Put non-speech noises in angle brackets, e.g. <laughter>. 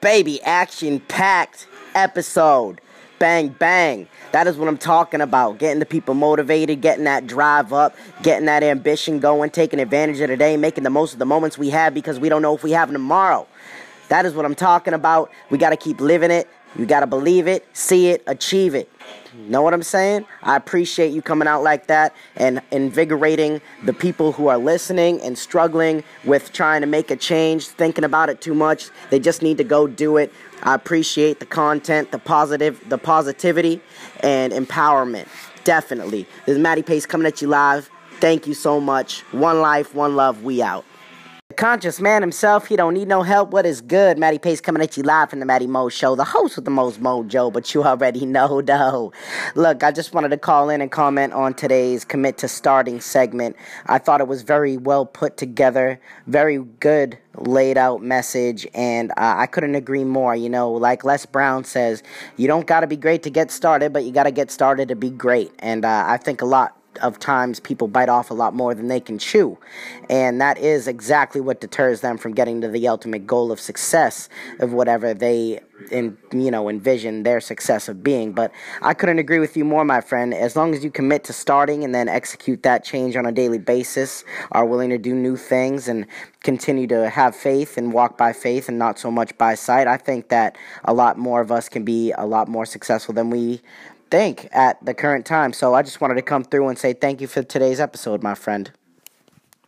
baby, action packed episode. Bang, bang. That is what I'm talking about. Getting the people motivated, getting that drive up, getting that ambition going, taking advantage of the day, making the most of the moments we have because we don't know if we have tomorrow. That is what I'm talking about. We got to keep living it. You got to believe it, see it, achieve it. Know what I'm saying? I appreciate you coming out like that and invigorating the people who are listening and struggling with trying to make a change, thinking about it too much. They just need to go do it. I appreciate the content, the positive, the positivity and empowerment. Definitely. This is Matty Pace coming at you live. Thank you so much. One life, one love. We out. Conscious man himself, he don't need no help. What is good? Matty Pace coming at you live from the Matty Mo Show, the host with the most mojo, but you already <laughs> know though. Look, I just wanted to call in and comment on today's commit to starting segment. I thought it was very well put together, very good laid out message, and uh, I couldn't agree more. You know, like Les Brown says, you don't got to be great to get started, but you got to get started to be great. And uh, I think a lot of times people bite off a lot more than they can chew. And that is exactly what deters them from getting to the ultimate goal of success of whatever they you know envision their success of being. But I couldn't agree with you more, my friend. As long as you commit to starting and then execute that change on a daily basis, are willing to do new things and continue to have faith and walk by faith and not so much by sight, I think that a lot more of us can be a lot more successful than we think at the current time. So I just wanted to come through and say thank you for today's episode, my friend.